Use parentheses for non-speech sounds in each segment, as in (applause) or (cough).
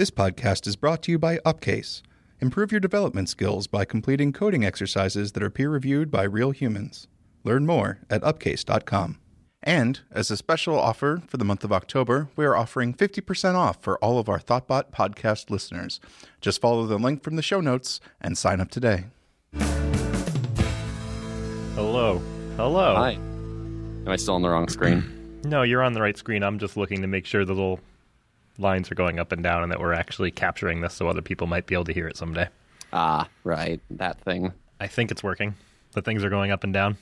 This podcast is brought to you by Upcase. Improve your development skills by completing coding exercises that are peer reviewed by real humans. Learn more at upcase.com. And as a special offer for the month of October, we are offering 50% off for all of our Thoughtbot podcast listeners. Just follow the link from the show notes and sign up today. Hello. Hello. Hi. Am I still on the wrong screen? (clears throat) No, you're on the right screen. I'm just looking to make sure the little lines are going up and down and that we're actually capturing this so other people might be able to hear it someday. ah, right. That thing. I think it's working. The things are going up and down.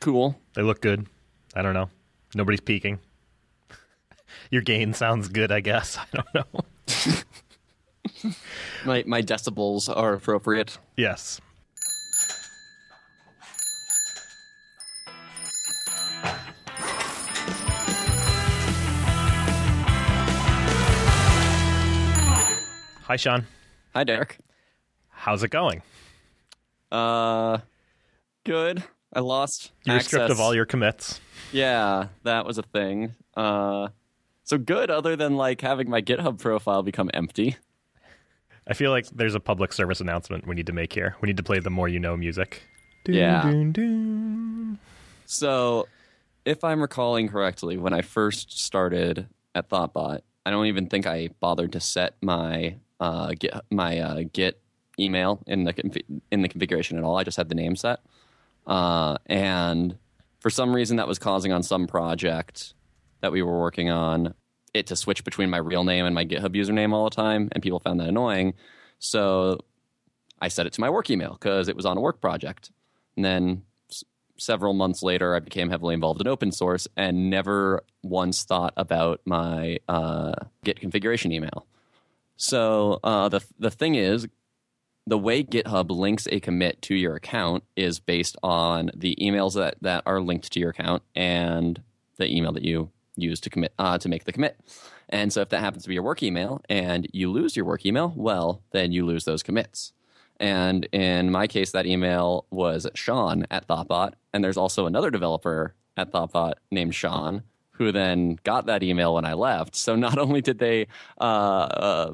Cool. They look good. I don't know. Nobody's peeking. (laughs) Your gain sounds good, I guess. (laughs) I don't know. (laughs) My my decibels are appropriate. Yes. Hi, Sean. Hi, Derek. How's it going? Uh, good. I lost. You were access. stripped of all your commits. Yeah, that was a thing. Uh, so good. Other than like having my GitHub profile become empty. I feel like there's a public service announcement we need to make here. We need to play the more you know music. Yeah. Dun, dun. So, if I'm recalling correctly, when I first started at Thoughtbot, I don't even think I bothered to set my uh, Git my uh, Git email in the confi- in the configuration at all. I just had the name set, uh, and for some reason that was causing on some project that we were working on it to switch between my real name and my GitHub username all the time, and people found that annoying. So I set it to my work email because it was on a work project. And then several months later, I became heavily involved in open source and never once thought about my uh, Git configuration email. So uh, the the thing is, the way GitHub links a commit to your account is based on the emails that, that are linked to your account and the email that you use to commit uh, to make the commit. And so if that happens to be your work email and you lose your work email, well, then you lose those commits. And in my case, that email was Sean at Thoughtbot. And there's also another developer at Thoughtbot named Sean who then got that email when I left. So not (laughs) only did they uh, uh,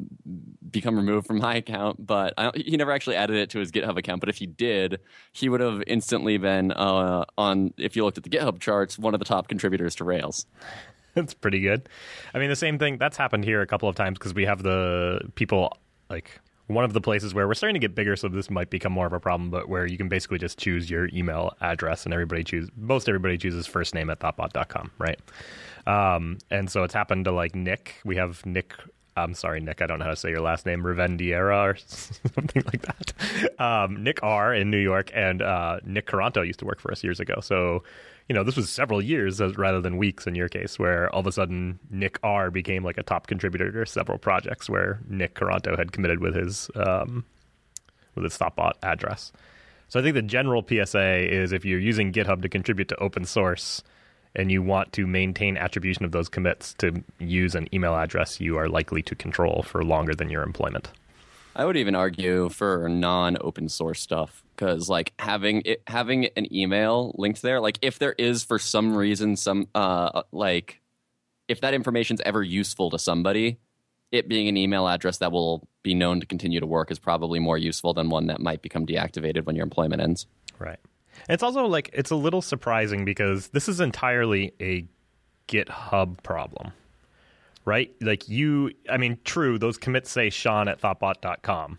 become removed from my account, but he never actually added it to his GitHub account. But if he did, he would have instantly been uh, on, if you looked at the GitHub charts, one of the top contributors to Rails. (laughs) That's pretty good. I mean, the same thing that's happened here a couple of times because we have the people like one of the places where we're starting to get bigger, so this might become more of a problem. But where you can basically just choose your email address, and everybody choose most everybody chooses first name at thoughtbot.com, right? Um, and so it's happened to like Nick. We have Nick. I'm sorry, Nick. I don't know how to say your last name, Revendiera or (laughs) something like that. Um, Nick R in New York, and uh, Nick Quaranto used to work for us years ago. So, you know, this was several years rather than weeks in your case, where all of a sudden Nick R became like a top contributor to several projects where Nick Quaranto had committed with his um, with his Thoughtbot address. So I think the general PSA is if you're using GitHub to contribute to open source and you want to maintain attribution of those commits to use an email address you are likely to control for longer than your employment. I would even argue for non-open source stuff because like having it, having an email linked there, like if there is for some reason some uh like if that information's ever useful to somebody, it being an email address that will be known to continue to work is probably more useful than one that might become deactivated when your employment ends. Right. It's also like it's a little surprising because this is entirely a GitHub problem. Right? Like you I mean, true, those commits say Sean at thoughtbot.com.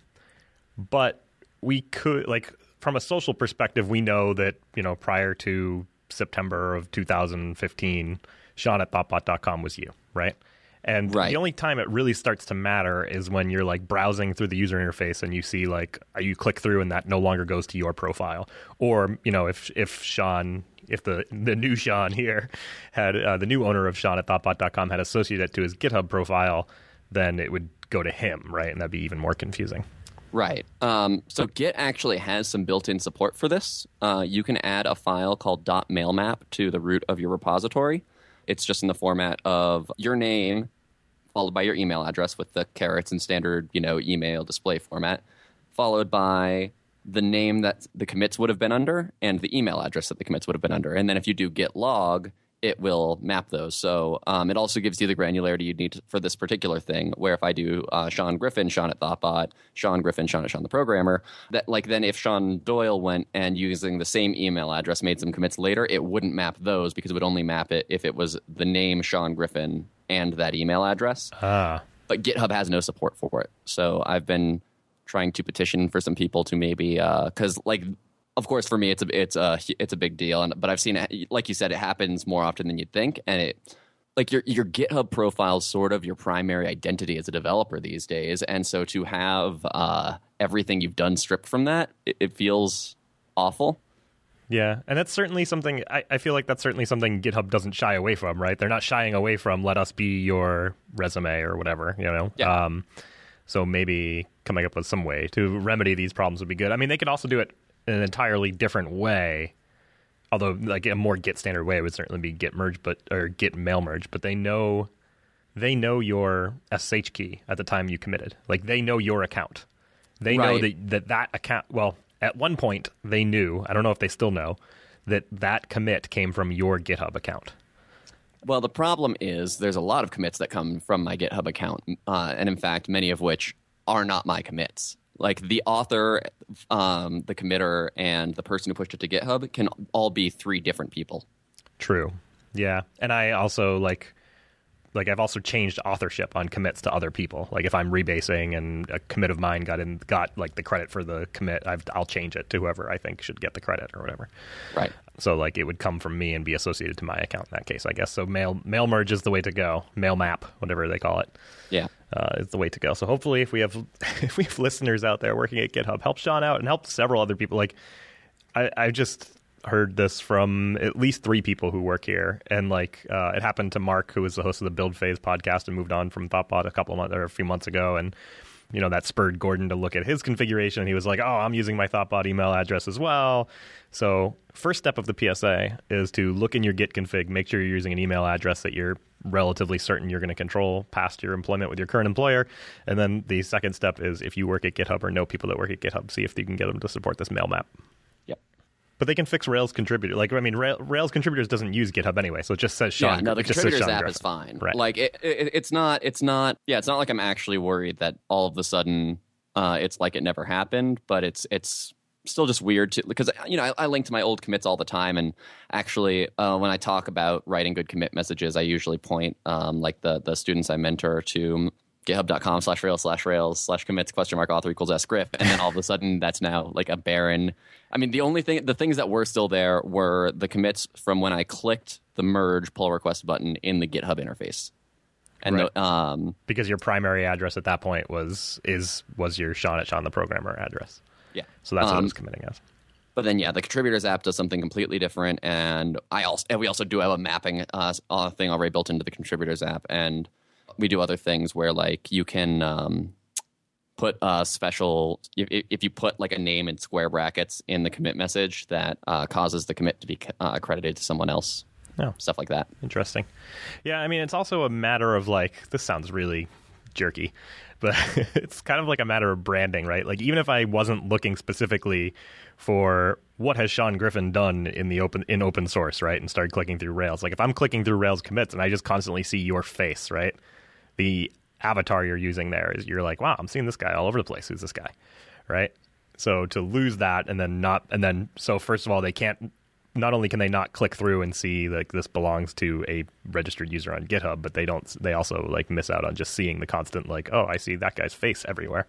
But we could like from a social perspective, we know that, you know, prior to September of 2015, Sean at thoughtbot.com was you, right? And Right. the only time it really starts to matter is when you're like browsing through the user interface and you see like uh, you click through and that no longer goes to your profile, or you know if if Sean if the the new Sean here had uh, the new owner of Sean at thoughtbot.com had associated it to his GitHub profile, then it would go to him, right? And that'd be even more confusing. Right. Um, so Git actually has some built-in support for this. Uh, you can add a file called .mailmap to the root of your repository. It's just in the format of your name followed by your email address with the carrots and standard, you know, email display format, followed by the name that the commits would have been under and the email address that the commits would have been under. And then if you do git log, it will map those. So um, it also gives you the granularity you need for this particular thing. Where if I do uh, Sean Griffin, Sean at Thoughtbot, Sean Griffin, Sean at Sean the Programmer, that like then if Sean Doyle went and using the same email address made some commits later, it wouldn't map those because it would only map it if it was the name Sean Griffin and that email address. Ah, But GitHub has no support for it. So I've been trying to petition for some people to maybe because like of course for me it's a it's a it's a big deal and but I've seen it like you said it happens more often than you'd think and it like your your GitHub profile is sort of your primary identity as a developer these days and so to have uh, everything you've done stripped from that it, it feels awful yeah, and that's certainly something. I, I feel like that's certainly something GitHub doesn't shy away from, right? They're not shying away from let us be your resume or whatever, you know. Yeah. Um, so maybe coming up with some way to remedy these problems would be good. I mean, they could also do it in an entirely different way. Although, like a more Git standard way would certainly be Git merge, but or Git mail merge. But they know they know your SSH key at the time you committed. Like they know your account. They know that, that that account. Well, at one point they knew. I don't know if they still know that that commit came from your GitHub account. Well, the problem is there's a lot of commits that come from my GitHub account, uh, and in fact, many of which are not my commits. Like the author, um, the committer, and the person who pushed it to GitHub can all be three different people. True. Yeah, and I also like like I've also changed authorship on commits to other people. Like if I'm rebasing and a commit of mine got in got like the credit for the commit, I've, I'll change it to whoever I think should get the credit or whatever. Right. So like it would come from me and be associated to my account in that case, I guess. So mail mail merge is the way to go. Mail map, whatever they call it, Yeah. Uh, is the way to go. So hopefully, if we have (laughs) if we have listeners out there working at GitHub, help Sean out and help several other people. Like I, I just heard this from at least three people who work here, and like uh, it happened to Mark, who was the host of the Build Phase podcast and moved on from Thoughtbot a couple months or a few months ago, and you know that spurred Gordon to look at his configuration. And he was like, "Oh, I'm using my Thoughtbot email address as well." So first step of the PSA is to look in your Git config, make sure you're using an email address that you're relatively certain you're going to control past your employment with your current employer. And then the second step is if you work at GitHub or know people that work at GitHub, see if you can get them to support this mail map. Yep. But they can fix Rails contributor. Like I mean, Rails contributors doesn't use GitHub anyway, so it just says Sean. yeah, no, the it just says contributors app Griffin. is fine. Right. Like it, it, it's not. It's not. Yeah, it's not like I'm actually worried that all of a sudden uh, it's like it never happened. But it's it's still just weird to because you know I, I link to my old commits all the time, and actually uh, when I talk about writing good commit messages, I usually point um, like the the students I mentor to github.com slash rails slash rails slash commits question mark author equals sgrif and then all of a sudden that's now like a barren i mean the only thing the things that were still there were the commits from when i clicked the merge pull request button in the github interface and Right. the, um because your primary address at that point was is was your Sean at Sean the programmer address. Yeah So that's what it Um, was committing as. But then, yeah, the contributors app does something completely different, and I also and we also do have a mapping uh, uh, thing already built into the contributors app, and we do other things where like you can um, put a special if, if you put like a name in square brackets in the commit message that uh, causes the commit to be uh, accredited to someone else, No. stuff like that. Interesting. Yeah, I mean, it's also a matter of like, this sounds really jerky, but (laughs) it's kind of like a matter of branding, right? Like, even if I wasn't looking specifically for what has Sean Griffin done in the open in open source, right, and started clicking through Rails, like if I'm clicking through Rails commits and I just constantly see your face, right, the avatar you're using there is you're like, wow, I'm seeing this guy all over the place. Who's this guy, right? So to lose that and then not and then so first of all they can't not only can they not click through and see like this belongs to a registered user on GitHub, but they don't they also like miss out on just seeing the constant like oh I see that guy's face everywhere.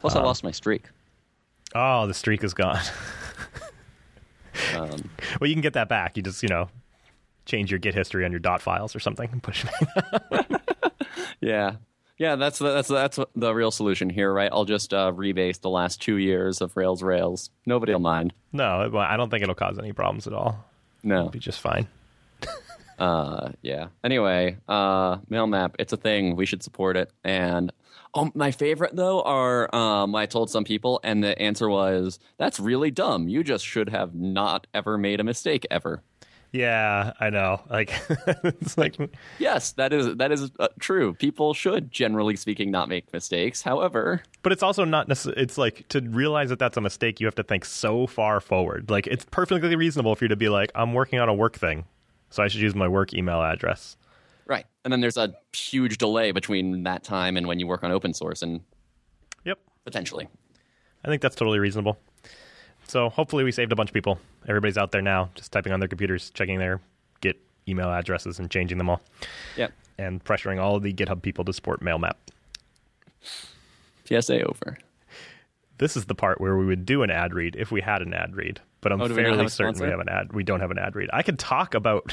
Plus, I lost my streak. Oh, the streak is gone. (laughs) Um, well, you can get that back. You just you know change your Git history on your dot files or something and push it. (laughs) (laughs) yeah. Yeah, that's the, that's that's the real solution here, right? I'll just uh, rebase the last two years of Rails Rails. Nobody will mind. no, I don't think it'll cause any problems at all. No. It'll be just fine. (laughs) Uh, yeah. Anyway, uh, mail map, it's a thing. We should support it. And oh, my favorite though are um, I told some people, and the answer was, "That's really dumb. You just should have not ever made a mistake ever." Yeah, I know. Like (laughs) it's like Yes, that is that is uh, true. People should, generally speaking, not make mistakes. However, But it's also not necessarily. It's like to realize that that's a mistake. You have to think so far forward. Like it's perfectly reasonable for you to be like, I'm working on a work thing. So I should use my work email address. Right. And then there's a huge delay between that time and when you work on open source and Yep. potentially. I think that's totally reasonable. So hopefully we saved a bunch of people. Everybody's out there now just typing on their computers, checking their Git email addresses and changing them all, Yep. and pressuring all of the GitHub people to support MailMap. PSA over. This is the part where we would do an ad read if we had an ad read, but I'm Oh, do we fairly certain we have an ad. We don't have an ad read. I could talk about.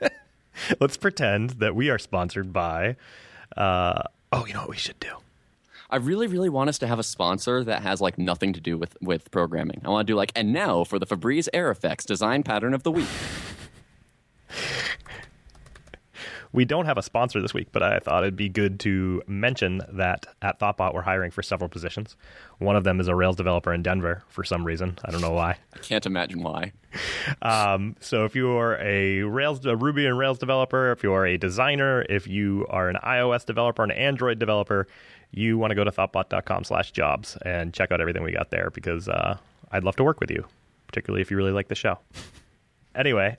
(laughs) Let's pretend that we are sponsored by. Uh, oh, you know what we should do? I really, really want us to have a sponsor that has like nothing to do with with programming. I want to do like, and now for the Febreze Air Effects design pattern of the week. We don't have a sponsor this week, but I thought it'd be good to mention that at Thoughtbot we're hiring for several positions. One of them is a Rails developer in Denver for some reason. I don't know why. I can't imagine why. Um, so if you are a Rails, a Ruby and Rails developer, if you are a designer, if you are an iOS developer, an Android developer, you want to go to thoughtbot.com slash jobs and check out everything we got there because uh, I'd love to work with you, particularly if you really like the show. anyway,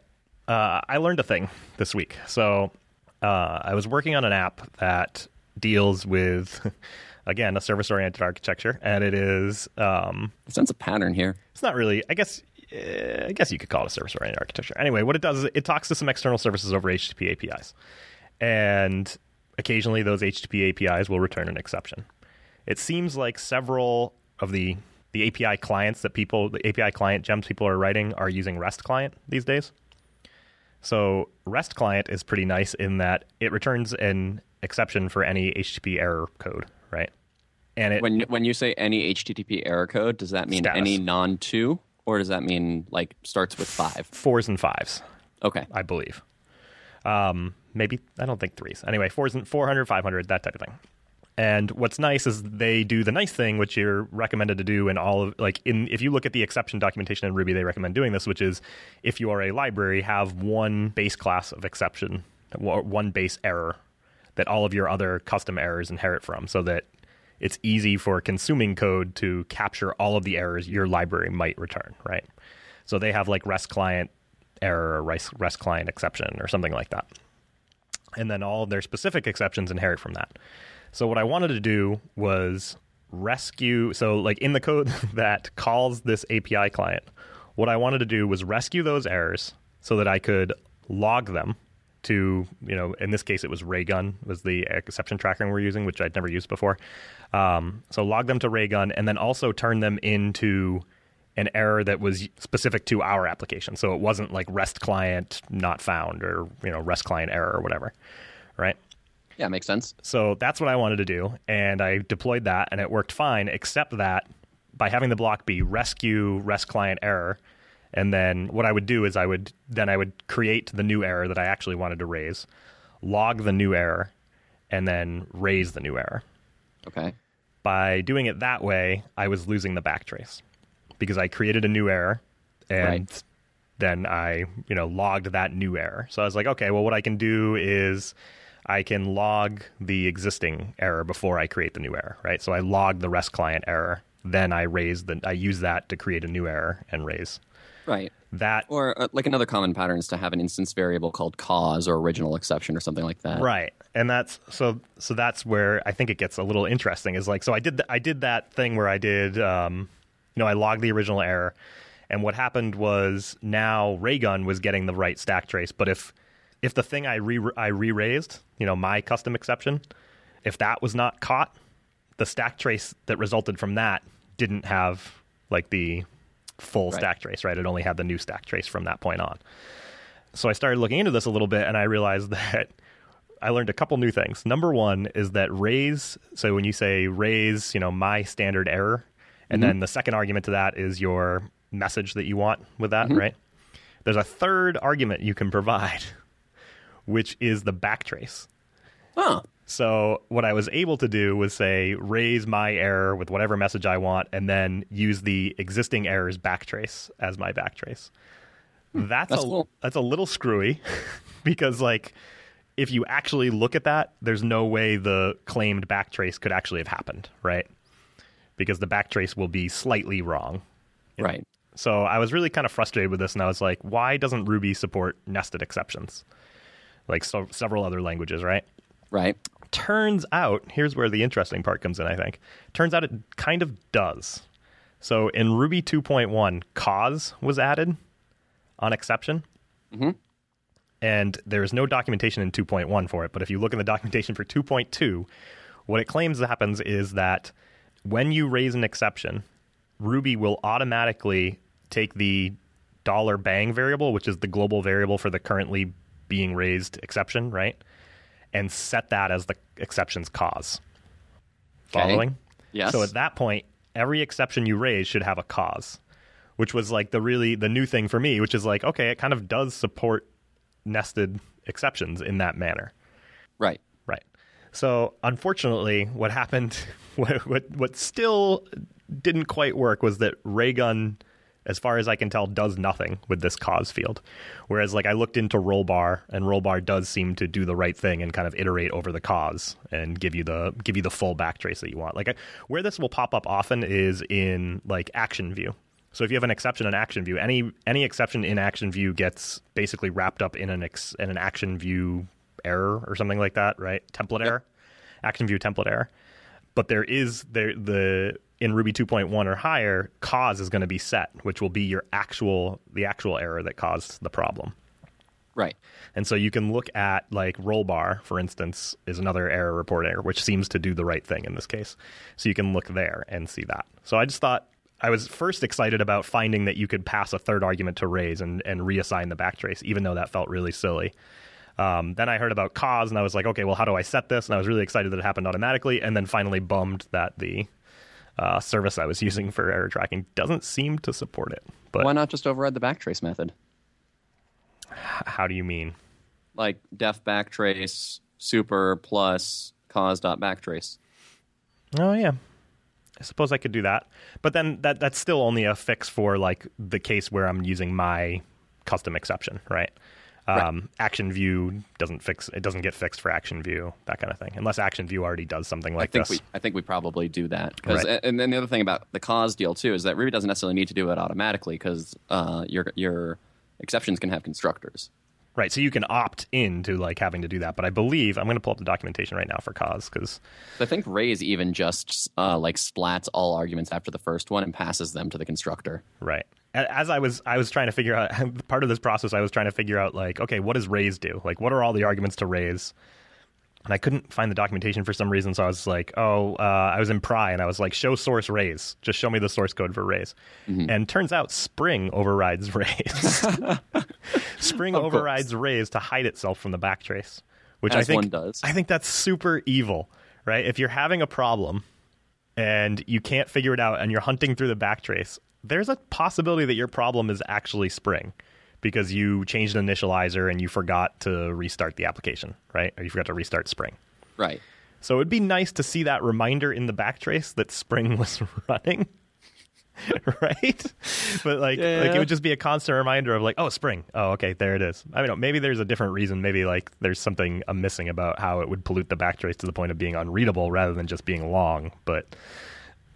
uh, I learned a thing this week. So uh, I was working on an app that deals with, (laughs) again, a service-oriented architecture, and it is. Um, I sense a pattern here. it's not really. I guess. Uh, I guess you could call it a service-oriented architecture. Anyway, what it does is it talks to some external services over HTTP APIs, and occasionally those HTTP APIs will return an exception. It seems like several of the the API clients that people, the API client gems people are writing, are using REST client these days. So REST client is pretty nice in that it returns an exception for any HTTP error code, right? And it When when you say any HTTP error code, does that mean Status. any non two, or does that mean like starts with five? fours and fives. Okay. I believe. Um, maybe I don't think threes. Anyway, fours and 400, 500, that type of thing. And what's nice is they do the nice thing, which you're recommended to do in all of like in if you look at the exception documentation in Ruby, they recommend doing this, which is if you are a library, have one base class of exception, one base error that all of your other custom errors inherit from, so that it's easy for consuming code to capture all of the errors your library might return, right? So they have like REST client error or REST, client exception or something like that. And then all of their specific exceptions inherit from that. So what I wanted to do was rescue so like in the code (laughs) that calls this API client, what I wanted to do was rescue those errors so that I could log them to, you know, in this case it was Raygun was the exception tracking we're using, which I'd never used before. Um, so log them to Raygun and then also turn them into an error that was specific to our application. So it wasn't like REST client not found or, you know, REST client error or whatever. Right? Yeah, makes sense. So that's what I wanted to do, and I deployed that, and it worked fine, except that by having the block be rescue REST client error, and then what I would do is I would then I would create the new error that I actually wanted to raise, log the new error, and then raise the new error. Okay. By doing it that way, I was losing the backtrace because I created a new error, and Right. then I you know logged that new error. So I was like, okay, well, what I can do is I can log the existing error before I create the new error, right? So I log the REST client error, then I raise the I use that to create a new error and raise Right. that. Or uh, like another common pattern is to have an instance variable called cause or original exception or something like that. Right, and that's so so that's where I think it gets a little interesting. Is like so I did th- I did that thing where I did um, you know I logged the original error, and what happened was now Raygun was getting the right stack trace, but if if the thing I re I re raised you know my custom exception, if that was not caught, the stack trace that resulted from that didn't have like the full Right. stack trace, right? It only had the new stack trace from that point on. So I started looking into this a little bit, and I realized (laughs) that I learned a couple new things. Number one is that raise. So when you say raise, you know, my standard error, and mm-hmm. then the second argument to that is your message that you want with that, mm-hmm. right? There's a third argument you can provide, (laughs) which is the backtrace. Oh, So what I was able to do was say raise my error with whatever message I want, and then use the existing error's backtrace as my backtrace. Hmm. That's, that's a cool. that's a little screwy (laughs) because like if you actually look at that, there's no way the claimed backtrace could actually have happened, right? Because the backtrace will be slightly wrong. right. So I was really kind of frustrated with this, and I was like, why doesn't Ruby support nested exceptions? Like so, several other languages, right? Right. Turns out, here's where the interesting part comes in, I think. Turns out it kind of does. So in Ruby 2.1, cause was added on exception. Mhm. And there's no documentation in 2.1 for it. But if you look in the documentation for 2.2, what it claims happens is that when you raise an exception, Ruby will automatically take the dollar bang variable, which is the global variable for the currently being raised exception, right? And set that as the exception's cause. Okay. Following? Yes. So at that point, every exception you raise should have a cause, which was like the really the new thing for me, which is like, okay, it kind of does support nested exceptions in that manner. Right. Right. So unfortunately, what happened, (laughs) what what, what still didn't quite work was that Raygun, as far as I can tell, does nothing with this cause field. Whereas, like I looked into Rollbar, and Rollbar does seem to do the right thing and kind of iterate over the cause and give you the give you the full backtrace that you want. Like I, where this will pop up often is in like Action View. So if you have an exception in Action View, any any exception in Action View gets basically wrapped up in an ex, in an Action View error or something like that, right? Template error, Action View template error. But there is there the in Ruby 2.1 or higher, cause is going to be set, which will be your actual the actual error that caused the problem. Right. And so you can look at like rollbar, for instance, is another error report error, which seems to do the right thing in this case. So you can look there and see that. So I just thought I was first excited about finding that you could pass a third argument to raise and, and reassign the backtrace, even though that felt really silly. Um, then I heard about cause and I was like, okay, well, how do I set this? And I was really excited that it happened automatically. And then finally bummed that the uh, service I was (laughs) using for error tracking doesn't seem to support it. But Why not just override the backtrace method? h- how do you mean? Like def backtrace super plus cause dot backtrace. Oh yeah. I suppose I could do that. But then that that's still only a fix for like the case where I'm using my custom exception, right? Um, Action View doesn't fix it doesn't get fixed for Action View, that kind of thing. Unless Action View already does something like I think this. we I think we probably do that. 'Cause- Right. And then the other thing about the cause deal too is that Ruby doesn't necessarily need to do it automatically because uh, your your exceptions can have constructors. Right, so you can opt into like having to do that, but I believe I'm going to pull up the documentation right now for cause because I think raise even just uh, like splats all arguments after the first one and passes them to the constructor. Right. As I was, I was trying to figure out (laughs) part of this process. I was trying to figure out like, okay, what does raise do? Like, what are all the arguments to raise? And I couldn't find the documentation for some reason, so I was like, oh, uh, I was in Pry, and I was like, show source raise. Just show me the source code for raise. And turns out Spring overrides (laughs) raise. (laughs) Spring Of course. overrides raise to hide itself from the backtrace, which I think one does. I think that's super evil, right? If you're having a problem and you can't figure it out and you're hunting through the backtrace, there's a possibility that your problem is actually Spring because you changed an initializer and you forgot to restart the application, right? Or you forgot to restart Spring. Right. So it'd be nice to see that reminder in the backtrace that Spring (laughs) was running. (laughs) right? But like like it would just be a constant reminder of like, oh, Spring. Oh, okay, there it is. I mean, maybe there's a different reason. Maybe like there's something I'm missing about how it would pollute the backtrace to the point of being unreadable rather than just being long. But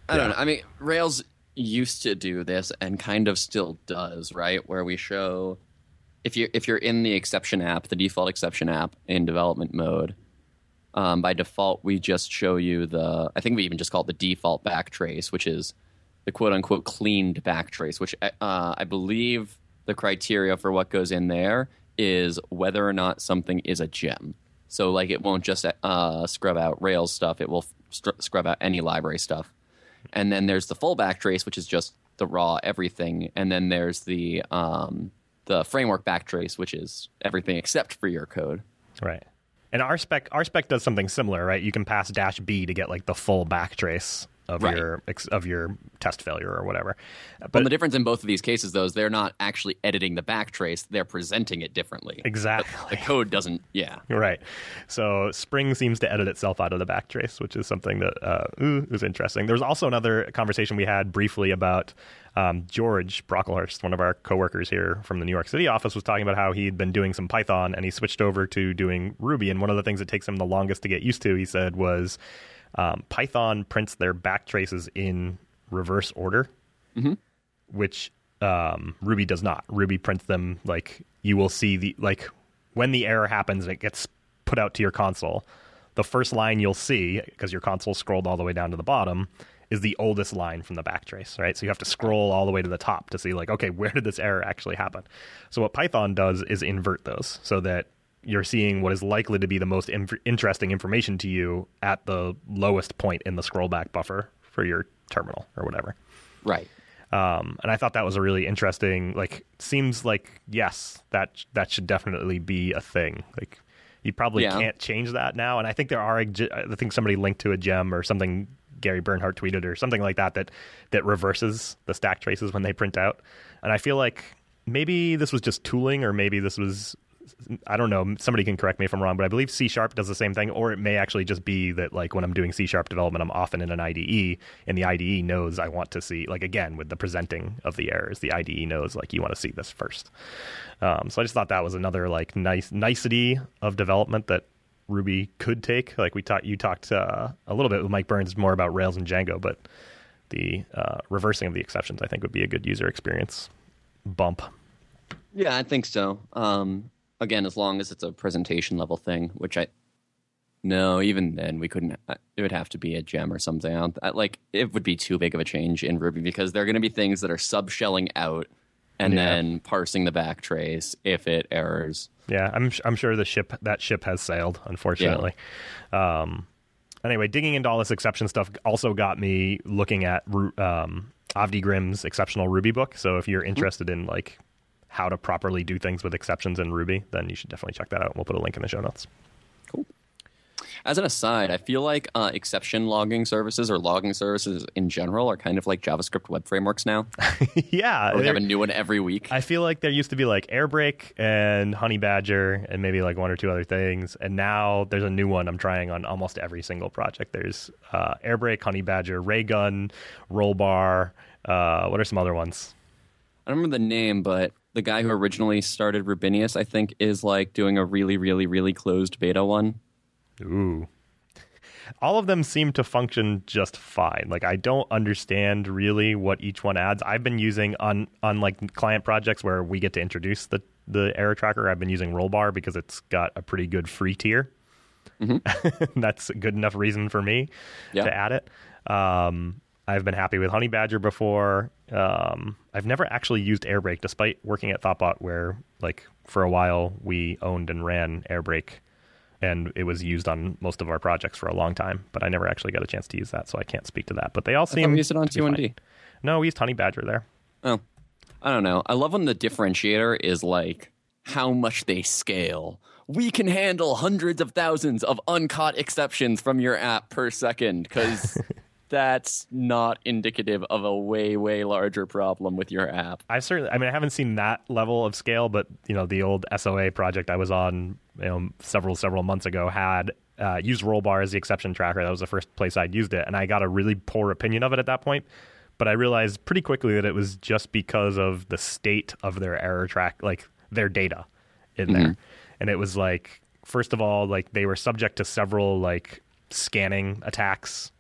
I don't know. I mean, Rails used to do this and kind of still does, right? Where we show if you if you're in the exception app, the default exception app in development mode, um, by default we just show you the. I think we even just call it the default backtrace, which is the quote unquote cleaned backtrace. Which uh, I believe the criteria for what goes in there is whether or not something is a gem. So like it won't just uh, scrub out Rails stuff; it will scrub out any library stuff. And then there's the full backtrace, which is just the raw everything. And then there's the um, the framework backtrace, which is everything except for your code. right. And RSpec RSpec does something similar, right? You can pass dash B to get like the full backtrace of Right. your of your test failure or whatever. But But the difference in both of these cases, though, is they're not actually editing the backtrace; they're presenting it differently. exactly. The code doesn't. Yeah. Right. So Spring seems to edit itself out of the backtrace, which is something that uh, ooh, is interesting. There was also another conversation we had briefly about um, George Brocklehurst, one of our coworkers here from the New York City office, was talking about how he'd been doing some Python and he switched over to doing Ruby. And one of the things that takes him the longest to get used to, he said, was um, Python prints their back traces in reverse order which um, Ruby does not. Ruby prints them like you will see the like when the error happens and it gets put out to your console. The first line you'll see because your console scrolled all the way down to the bottom is the oldest line from the backtrace, right? So you have to scroll all the way to the top to see like, okay, where did this error actually happen? So what Python does is invert those so that you're seeing what is likely to be the most inf- interesting information to you at the lowest point in the scrollback buffer for your terminal or whatever. Right. Um, and I thought that was a really interesting. Like, seems like yes, that that should definitely be a thing. Like, you probably Yeah. can't change that now. And I think there are. I think somebody linked to a gem or something. Gary Bernhardt tweeted or something like that that that reverses the stack traces when they print out. And I feel like maybe this was just tooling, or maybe this was I don't know. Somebody can correct me if I'm wrong, but I believe C sharp does the same thing, or it may actually just be that like when I'm doing C sharp development, I'm often in an IDE, and the IDE knows I want to see like again with the presenting of the errors, the IDE knows like you want to see this first. Um, so I just thought that was another like nice nicety of development that Ruby could take. Like we talked, you talked uh, a little bit with Mike Burns more about Rails and Django, but the uh, reversing of the exceptions I think would be a good user experience bump. Yeah, I think so. Um, again, as long as it's a presentation level thing, which I no, even then we couldn't. It would have to be a gem or something. I like it would be too big of a change in Ruby because there are going to be things that are subshelling out and Yeah. then parsing the backtrace if it errors. Yeah, I'm I'm sure the ship that ship has sailed, unfortunately. Um, anyway, digging into all this exception stuff also got me looking at um, Avdi Grimm's exceptional Ruby book. So if you're interested in like how to properly do things with exceptions in Ruby, then you should definitely check that out. We'll put a link in the show notes. Cool. As an aside, I feel like uh, exception logging services or logging services in general are kind of like JavaScript web frameworks now. (laughs) yeah, Or we have a new one every week. I feel like there used to be like Airbrake and Honey Badger and maybe like one or two other things, and now there's a new one I'm trying on almost every single project. There's uh, Airbrake, Honey Badger, Raygun, Rollbar. Uh, what are some other ones? I don't remember the name, but the guy who originally started Rubinius, I think, is like doing a really, really, really closed beta one. Ooh. All of them seem to function just fine. Like I don't understand really what each one adds. I've been using on on like client projects where we get to introduce the the error tracker. I've been using Rollbar because it's got a pretty good free tier. (laughs) That's a good enough reason for me Yeah. to add it. Um, I've been happy with Honey Badger before. Um, I've never actually used Airbrake, despite working at Thoughtbot, where like for a while we owned and ran Airbrake, and it was used on most of our projects for a long time. But I never actually got a chance to use that, so I can't speak to that. But they all I seem we used it on T one D. No, we used Honey Badger there. Oh, I don't know. I love when the differentiator is like how much they scale. We can handle hundreds of thousands of uncaught exceptions from your app per second because (laughs) that's not indicative of a way, way larger problem with your app. I certainly, I mean, I haven't seen that level of scale, but you know, the old SOA project I was on, you know, several several months ago had uh, used Rollbar as the exception tracker. That was the first place I'd used it, and I got a really poor opinion of it at that point. But I realized pretty quickly that it was just because of the state of their error track, like their data in there, and it was like, first of all, like they were subject to several like scanning attacks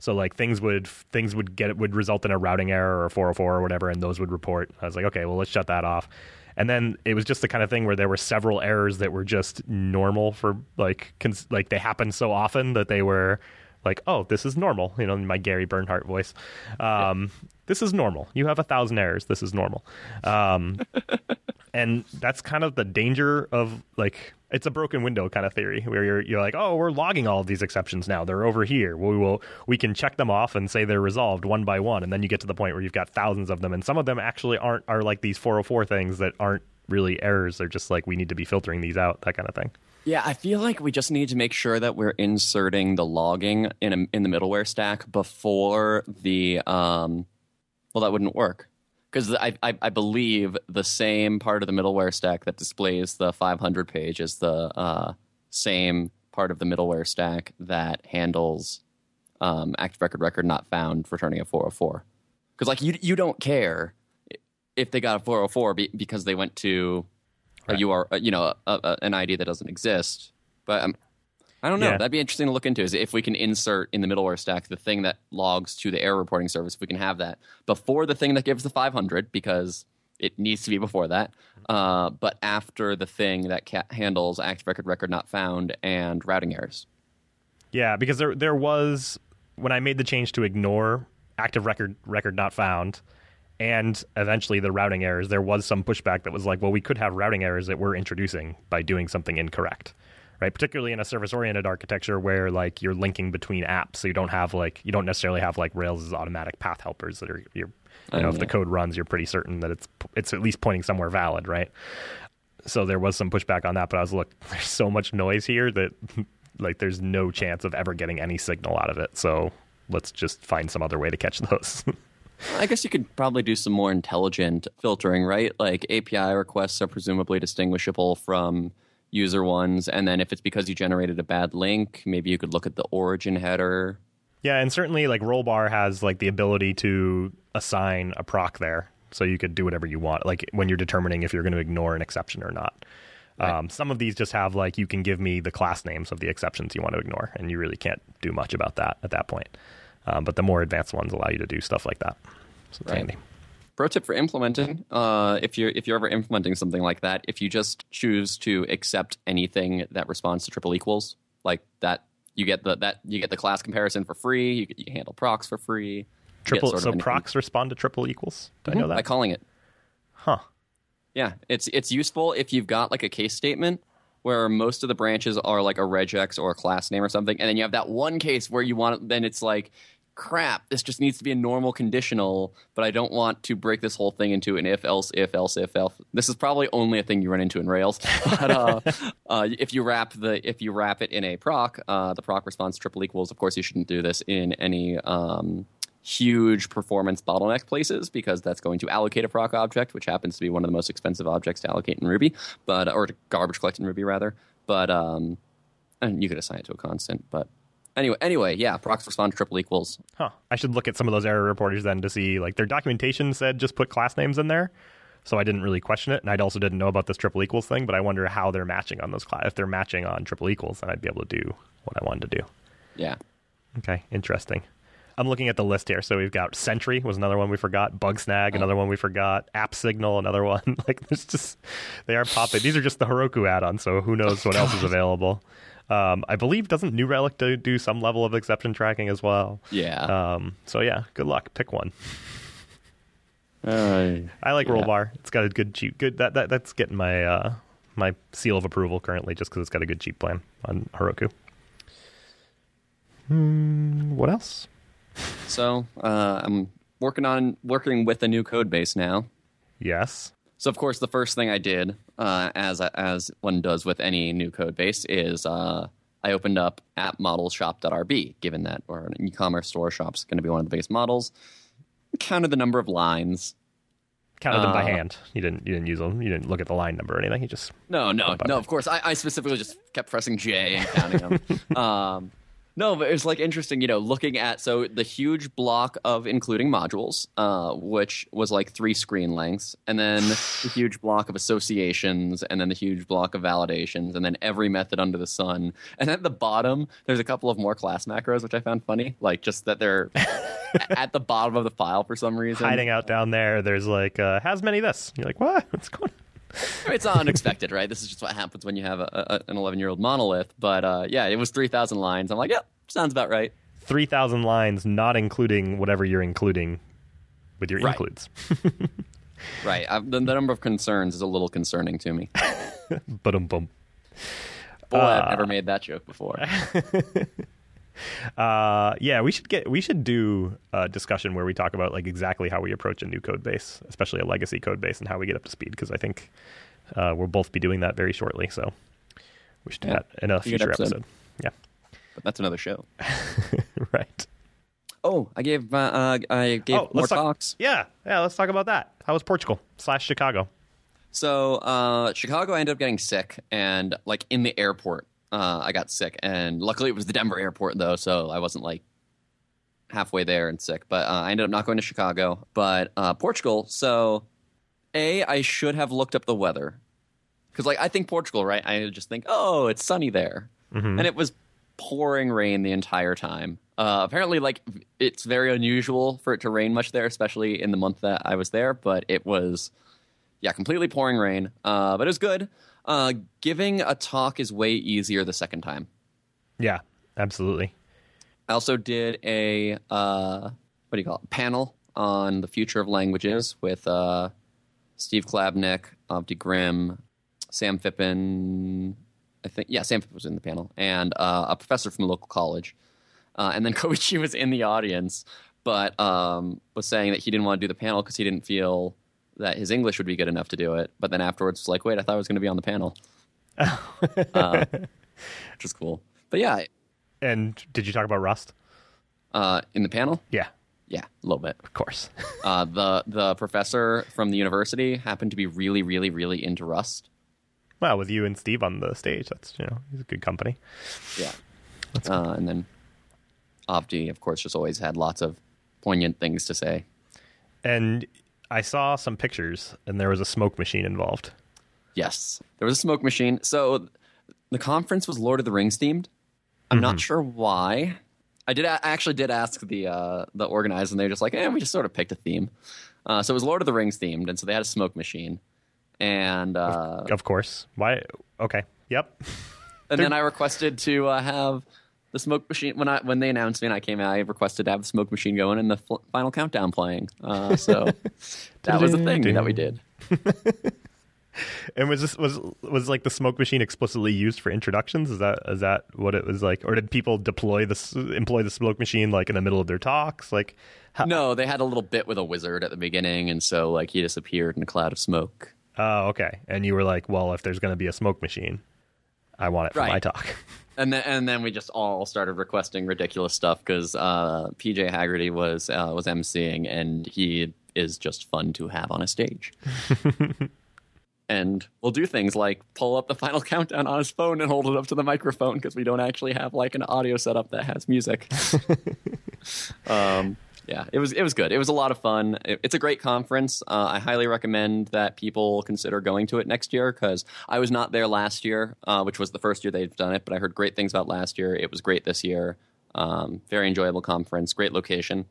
so like things would things would get would result in a routing error or 404 or whatever, and those would report. I was like, okay, well let's shut that off. And then it was just the kind of thing where there were several errors that were just normal for like cons- like they happened so often that they were like, oh, this is normal. You know, in my Gary Bernhardt voice. Um, This is normal. You have a thousand errors. This is normal. Um, (laughs) and that's kind of the danger of like it's a broken window kind of theory where you're you're like oh we're logging all of these exceptions now. They're over here. We will we can check them off and say they're resolved one by one. And then you get to the point where you've got thousands of them. And some of them actually aren't are like these 404 things that aren't really errors. They're just like we need to be filtering these out that kind of thing. Yeah, I feel like we just need to make sure that we're inserting the logging in a, in the middleware stack before the um. Well, that wouldn't work because I, I I believe the same part of the middleware stack that displays the 500 page is the uh, same part of the middleware stack that handles um, active record record not found returning a 404. Because like you you don't care if they got a 404 be, because they went to a UR, you know, a, a, an ID that doesn't exist. But um, I don't know. Yeah. That'd be interesting to look into. Is if we can insert in the middleware stack the thing that logs to the error reporting service, if we can have that before the thing that gives the 500, because it needs to be before that, uh, but after the thing that ca- handles active record, record not found, and routing errors. Yeah, because there there was when I made the change to ignore active record record not found and eventually the routing errors, there was some pushback that was like, well, we could have routing errors that we're introducing by doing something incorrect. Right, particularly in a service-oriented architecture where like you're linking between apps, so you don't have like you don't necessarily have like Rails' automatic path helpers that are you're you know Oh, if the oh, code runs, you're pretty certain that it's it's at least pointing somewhere valid, right? so there was some pushback on that but i was look (laughs) there's so much noise here that (laughs) like there's no chance of ever getting any signal out of it so let's just find some other way to catch (laughs) those I guess you could probably do some more intelligent filtering, right? Like API requests are presumably distinguishable from user ones, and then if it's because you generated a bad link, maybe you could look at the origin header. yeah and certainly like rollbar has like the ability to assign a proc there. So you could do whatever you want like when you're determining if you're going to ignore an exception or not. Um, some of these just have like you can give me the class names of the exceptions you want to ignore and you really can't do much about that at that point. Um, but the more advanced ones allow you to do stuff like that. So it's Right. handy Pro tip for implementing: uh, if you're if you're ever implementing something like that, if you just choose to accept anything that responds to triple equals, like that, you get the that you get the class comparison for free. You, you handle procs for free. Triple so procs respond to triple equals. Did I know that? by calling it. Huh. Yeah, it's it's useful if you've got like a case statement where most of the branches are like a regex or a class name or something, and then you have that one case where you want then it's like, crap, this just needs to be a normal conditional, but I don't want to break this whole thing into an if else if else if else. This is probably only a thing you run into in Rails, (laughs) but uh, (laughs) uh, if you wrap the if you wrap it in a proc, uh, the proc response triple equals. Of course, you shouldn't do this in any. Um, huge performance bottleneck places because that's going to allocate a proc object, which happens to be one of the most expensive objects to allocate in Ruby, but or to garbage collect in Ruby rather. But um, and you could assign it to a constant. But anyway, anyway, yeah, procs respond to triple equals. Huh. I should look at some of those error reporters then to see like their documentation said just put class names in there. So I didn't really question it, and I also didn't know about this triple equals thing. But I wonder how they're matching on those class. If they're matching on triple equals, then I'd be able to do what I wanted to do. Yeah, Okay, interesting. I'm looking at the list here. So we've got Sentry was another one we forgot. Bugsnag, another oh. one we forgot. App Signal, another one. (laughs) like there's just they are popping. These are just the Heroku add-ons. So who knows what else is (laughs) available? Um, I believe doesn't New Relic do, do some level of exception tracking as well. yeah. Um, so yeah, good luck. Pick one. Uh, I like Yeah. Rollbar. It's got a good cheap. Good that, that that's getting my uh, my seal of approval currently, just because it's got a good cheap plan on Heroku. Hmm, what else? so uh, I'm working on working with a new code base now. Yes. So of course, the first thing I did, uh, as as one does with any new code base, is uh, I opened up appmodelshop.rb. Given that or an e-commerce store shop's going to be one of the biggest models, counted the number of lines. Counted them by Uh, hand. You didn't. You didn't use them. You didn't look at the line number or anything. You just. No, no, no. Of course, I, I specifically just kept pressing J and counting them. (laughs) um, no, but it's like interesting, you know, looking at so the huge block of including modules, uh, which was like three screen lengths, and then the (sighs) huge block of associations, and then the huge block of validations, and then every method under the sun. And at the bottom, there's a couple of more class macros, which I found funny, like just that they're (laughs) at the bottom of the file for some reason. hiding out down there. There's like uh, has many this. You're like what? What's going? It's unexpected, right? This is just what happens when you have a, a, an 11 year old monolith. But uh, yeah, it was 3,000 lines. I'm like, yep, sounds about right. Three thousand lines, not including whatever you're including with your Right. includes. (laughs) Right. i the, the number of concerns is a little concerning to me. (laughs) but um bum. Boy, I've never made that joke before. (laughs) Uh, yeah, we should get we should do a discussion where we talk about like exactly how we approach a new code base, especially a legacy code base, and how we get up to speed. Because I think uh, we'll both be doing that very shortly. So we should do Yeah. that in a Be a good future episode. episode. But that's another show. (laughs) Right. Oh, I gave uh, uh, I gave Oh, more talk- talks. Yeah, yeah. Let's talk about that. How was Portugal slash Chicago? So uh, Chicago, I ended up getting sick, and like in the airport, uh, I got sick, and luckily it was the Denver airport though, so I wasn't like halfway there and sick. But uh, I ended up not going to Chicago, but uh, Portugal. So a, I should have looked up the weather because like I think Portugal, right? I just think, oh, it's sunny there, and it was pouring rain the entire time. Uh, apparently, like it's very unusual for it to rain much there, especially in the month that I was there. But it was, yeah, completely pouring rain. Uh, but it was good. Uh, giving a talk is way easier the second time. Yeah, absolutely. I also did a uh, what do you call it? Panel on the future of languages with uh, Steve Klabnik, Avdi Grimm, Sam Phippen. I think yeah, Sam Phippen was in the panel, and uh, a professor from a local college. Uh, and then (laughs) Koichi was in the audience, but um, was saying that he didn't want to do the panel because he didn't feel that his English would be good enough to do it. But then afterwards, was like, wait, I thought I was going to be on the panel, (laughs) uh, which is cool. But yeah, And did you talk about Rust? uh, in the panel, Yeah, yeah, a little bit. of course. (laughs) Uh, the the professor from the university happened to be really, really, really into Rust. well, with you and Steve on the stage, that's you know he's a good company. Yeah, uh, and then Avdi, of course, just always had lots of poignant things to say. And I saw some pictures, and there was a smoke machine involved. Yes, there was a smoke machine. So the conference was Lord of the Rings themed. I'm not sure why. I did. I actually did ask the uh, the organizers, and they're just like, "Eh, we just sort of picked a theme." Uh, so it was Lord of the Rings themed, and so they had a smoke machine. And uh, Of course. Why? Okay. Yep. and then (laughs) I requested to uh, have the smoke machine when I when they announced me and I came out. I requested to have the smoke machine going and the fl- final countdown playing. Uh, so (laughs) that was a thing that we did. (laughs) And was this was was like the smoke machine explicitly used for introductions? Is that is that what it was like, or did people deploy this employ the smoke machine like in the middle of their talks? Like, how, No, they had a little bit with a wizard at the beginning, and so like he disappeared in a cloud of smoke. oh, okay. And you were like, well, if there's going to be a smoke machine, I want it for my talk. (laughs) And then and then we just all started requesting ridiculous stuff because uh, PJ Hagerty was uh, was emceeing, and he is just fun to have on a stage. (laughs) and we'll do things like pull up the final (laughs) countdown on his phone and hold it up to the microphone because we don't actually have like an audio setup that has music. um, yeah, it was it was good. It was a lot of fun. It- it's a great conference. Uh, I highly recommend that people consider going to it next year because I was not there last year, uh, which was the first year they've done it. But I heard great things about last year. It was great this year. Um, very enjoyable conference. Great location.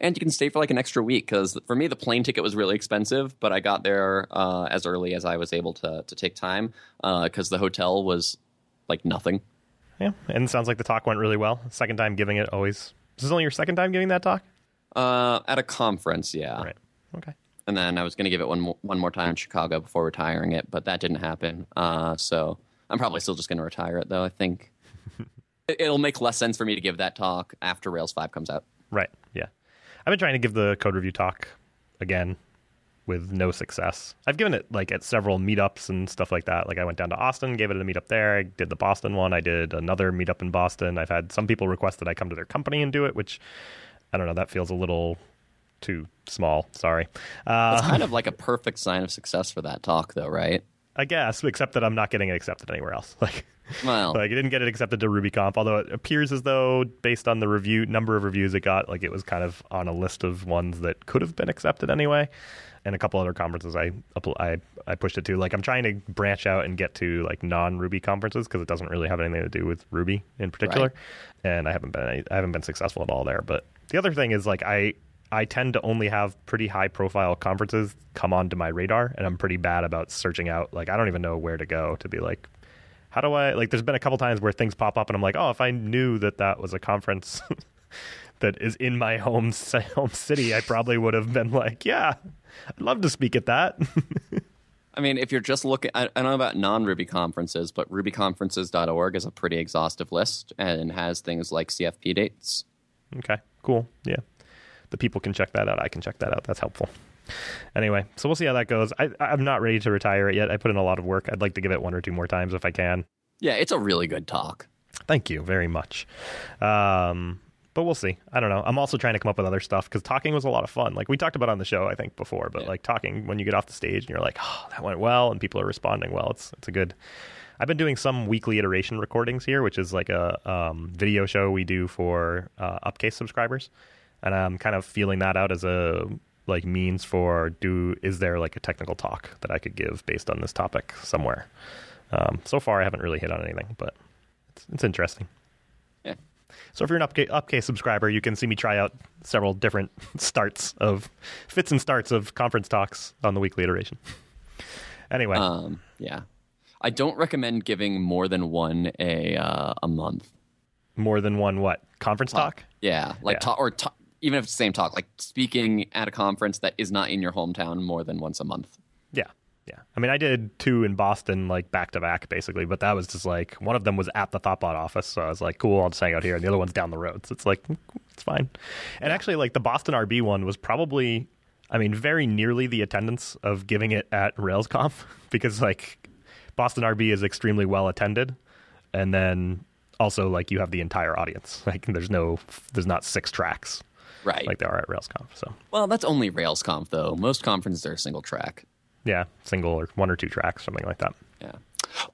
And you can stay for like an extra week because for me the plane ticket was really expensive, but I got there uh, as early as I was able to to take time because the hotel was like nothing. yeah, and it sounds like the talk went really well. Second time giving it. Always. This is only your second time giving that talk. Uh, at a conference, yeah. Right. Okay. and then I was going to give it one more, one more time in Chicago before retiring it, but that didn't happen. Uh, so I'm probably still just going to retire it, though. I think (laughs) it, it'll make less sense for me to give that talk after Rails five comes out. Right. Yeah. I've been trying to give the code review talk again with no success. I've given it like at several meetups and stuff like that. Like I went down to Austin, gave it a meetup there. I did the Boston one. I did another meetup in Boston. I've had some people request that I come to their company and do it, which I don't know. That feels a little too small. Sorry. Uh, It's kind of (laughs) like a perfect sign of success for that talk, though, right? I guess, except that I'm not getting it accepted anywhere else. (laughs) Like, Well, like it didn't get it accepted to RubyConf, although it appears as though, based on the review number of reviews it got, like it was kind of on a list of ones that could have been accepted anyway. And a couple other conferences I I I pushed it to. Like I'm trying to branch out and get to like non Ruby conferences because it doesn't really have anything to do with Ruby in particular. And I haven't been I haven't been successful at all there. But the other thing is like I I tend to only have pretty high profile conferences come onto my radar, and I'm pretty bad about searching out. Like I don't even know where to go to be like, how do I like? There's been a couple times where things pop up, and I'm like, oh, if I knew that that was a conference (laughs) that is in my home home city, I probably would have been like, yeah, I'd love to speak at that. (laughs) I mean, if you're just looking, I, I don't know about non Ruby conferences, but rubyconferences.org is a pretty exhaustive list and has things like CFP dates. okay, cool, yeah. The people can check that out. I can check that out. That's helpful. Anyway, so we'll see how that goes. I, I'm not ready to retire it yet. I put in a lot of work. I'd like to give it one or two more times if I can. Yeah, it's a really good talk. Thank you very much. Um, but we'll see. I don't know. I'm also trying to come up with other stuff because talking was a lot of fun. Like we talked about on the show, I think before, but Yeah. like talking when you get off the stage and you're like, oh, that went well, and people are responding well. It's it's a good. I've been doing some weekly iteration recordings here, which is like a um, video show we do for uh, Upcase subscribers, and I'm kind of feeling that out as a like means for do is there like a technical talk that I could give based on this topic somewhere. Um, so far, I haven't really hit on anything, but it's, it's interesting. So if you're an Upcase, Upcase subscriber, you can see me try out several different (laughs) starts of fits and starts of conference talks on the weekly iteration. Anyway, Um, yeah, I don't recommend giving more than one a uh, a month. more than one what conference talk? Yeah, like Yeah. talk or ta- even if it's the same talk, like speaking at a conference that is not in your hometown more than once a month. Yeah. Yeah. I mean, I did two in Boston, like back to back, basically, but that was just like one of them was at the ThoughtBot office. So I was like, cool, I'll just hang out here. And the other one's down the road. So it's like, it's fine. And actually, like the Boston RB one was probably, I mean, very nearly the attendance of giving it at RailsConf (laughs) because like Boston RB is extremely well attended. And then also, like, you have the entire audience. (laughs) Like, there's no, there's not six tracks Right. like there are at RailsConf. So well, that's only RailsConf though. Most conferences are single track. yeah, single or one or two tracks, something like that. Yeah.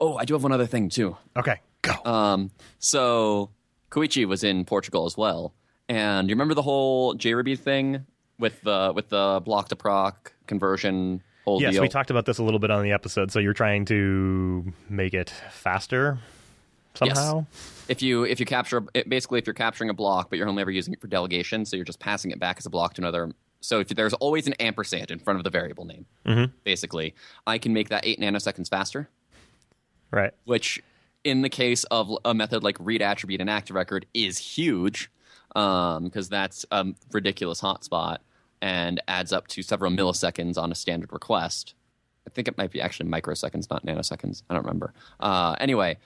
Oh, I do have one other thing too. Okay, go. Um, so Koichi was in Portugal as well, and you remember the whole JRuby thing with the with the block to proc conversion whole Yes, deal. we talked about this a little bit on the episode. So you're trying to make it faster somehow. if you if you capture it, basically if you're capturing a block, but you're only ever using it for delegation, so you're just passing it back as a block to another. So if there's always an ampersand in front of the variable name, Mm-hmm. basically, I can make that eight nanoseconds faster. Right. which in the case of a method like read attribute and active record is huge because that's a ridiculous hotspot and adds up to several milliseconds on a standard request. I think it might be actually microseconds, not nanoseconds. I don't remember. Uh, anyway,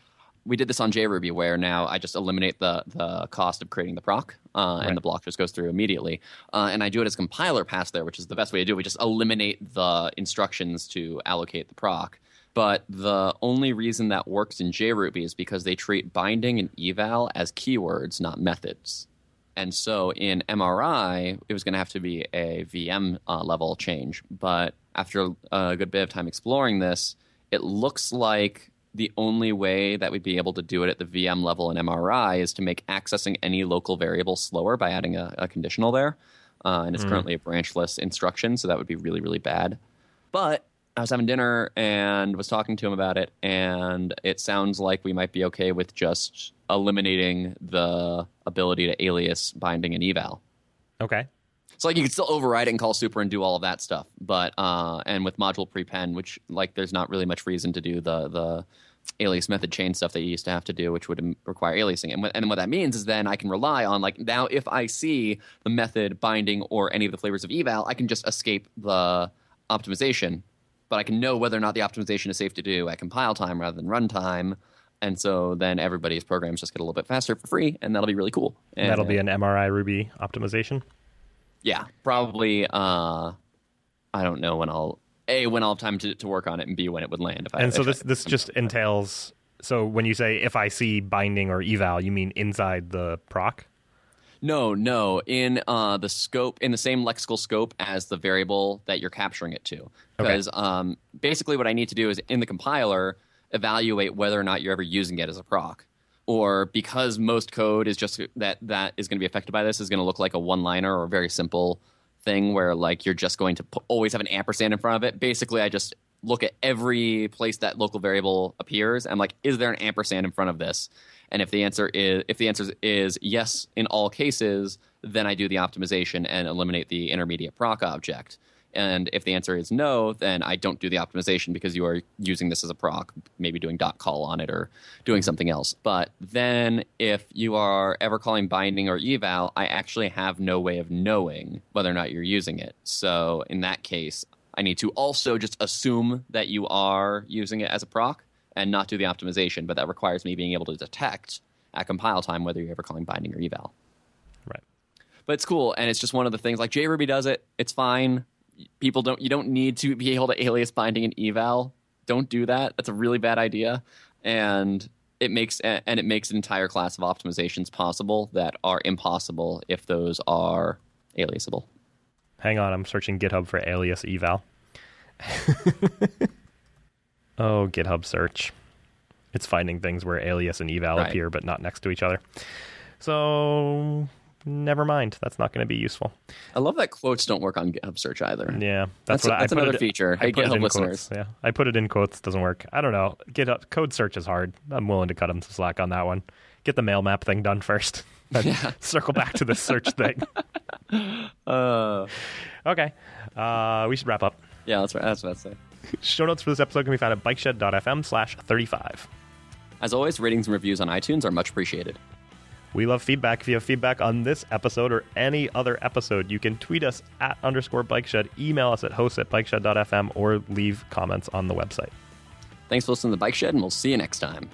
we did this on JRuby where now I just eliminate the, the cost of creating the proc uh, Right. and the block just goes through immediately. Uh, and I do it as compiler pass there, which is the best way to do it. We just eliminate the instructions to allocate the proc. But the only reason that works in JRuby is because they treat binding and eval as keywords, not methods. And so in MRI, it was going to have to be a VM uh, level change. But after a good bit of time exploring this, it looks like the only way that we'd be able to do it at the VM level in MRI is to make accessing any local variable slower by adding a, a conditional there. Uh, and it's currently a branchless instruction, so that would be really, really bad. But I was having dinner and was talking to him about it, and it sounds like we might be okay with just eliminating the ability to alias binding and eval. Okay. So like you can still override it and call super and do all of that stuff, but uh, and with module prepend, which like there's not really much reason to do the the alias method chain stuff that you used to have to do, which would require aliasing. And what, and what that means is then I can rely on like now if I see the method binding or any of the flavors of eval, I can just escape the optimization, but I can know whether or not the optimization is safe to do at compile time rather than runtime. And so then everybody's programs just get a little bit faster for free, and that'll be really cool. And, That'll be an MRI Ruby optimization. yeah, probably. Uh, I don't know when I'll a when I'll have time to, to work on it, and b when it would land. If I, And so this this just entails. So when you say if I see binding or eval, you mean inside the proc? No no in uh, the scope in the same lexical scope as the variable that you're capturing it to. Because um, basically, what I need to do is in the compiler evaluate whether or not you're ever using it as a proc. Or because most code is just that that is going to be affected by this is going to look like a one liner or a very simple thing where like you're just going to pu- always have an ampersand in front of it. Basically, I just look at every place that local variable appears. and like, is there an ampersand in front of this? And if the answer is if the answer is yes in all cases, then I do the optimization and eliminate the intermediate proc object. And if the answer is no, then I don't do the optimization because you are using this as a proc, maybe doing dot call on it or doing mm-hmm. something else. But then if you are ever calling binding or eval, I actually have no way of knowing whether or not you're using it. So in that case, I need to also just assume that you are using it as a proc and not do the optimization. But that requires me being able to detect at compile time whether you're ever calling binding or eval Right. but it's cool and it's just one of the things like JRuby does it. It's fine. People don't you don't need to be able to alias binding and eval. Don't do that. That's a really bad idea. And it makes and it makes an entire class of optimizations possible that are impossible if those are aliasable. Hang on, I'm searching GitHub for alias eval. (laughs) oh, GitHub search. It's finding things where alias and eval Right. appear but not next to each other. So never mind. That's not going to be useful. I love that quotes don't work on GitHub search either. Yeah, That's- what I- that's I put another it- feature. I Hey, put it GitHub in listeners. Quotes. Yeah, I put it in quotes. Doesn't work. I don't know. GitHub code search is hard. I'm willing to cut him some slack on that one. Get the mail map thing done first. (laughs) yeah. (laughs) Circle back to the search thing. (laughs) Uh, Okay. Uh, we should wrap up. yeah, that's right. That's what I say. Show notes for this episode can be found at bikeshed.fm slash 35. As always, ratings and reviews on iTunes are much appreciated. We love feedback. If you have feedback on this episode or any other episode, you can tweet us at underscore bikeshed, email us at hosts at bikeshed.fm, or leave comments on the website. Thanks for listening to the Bike Shed, and we'll see you next time.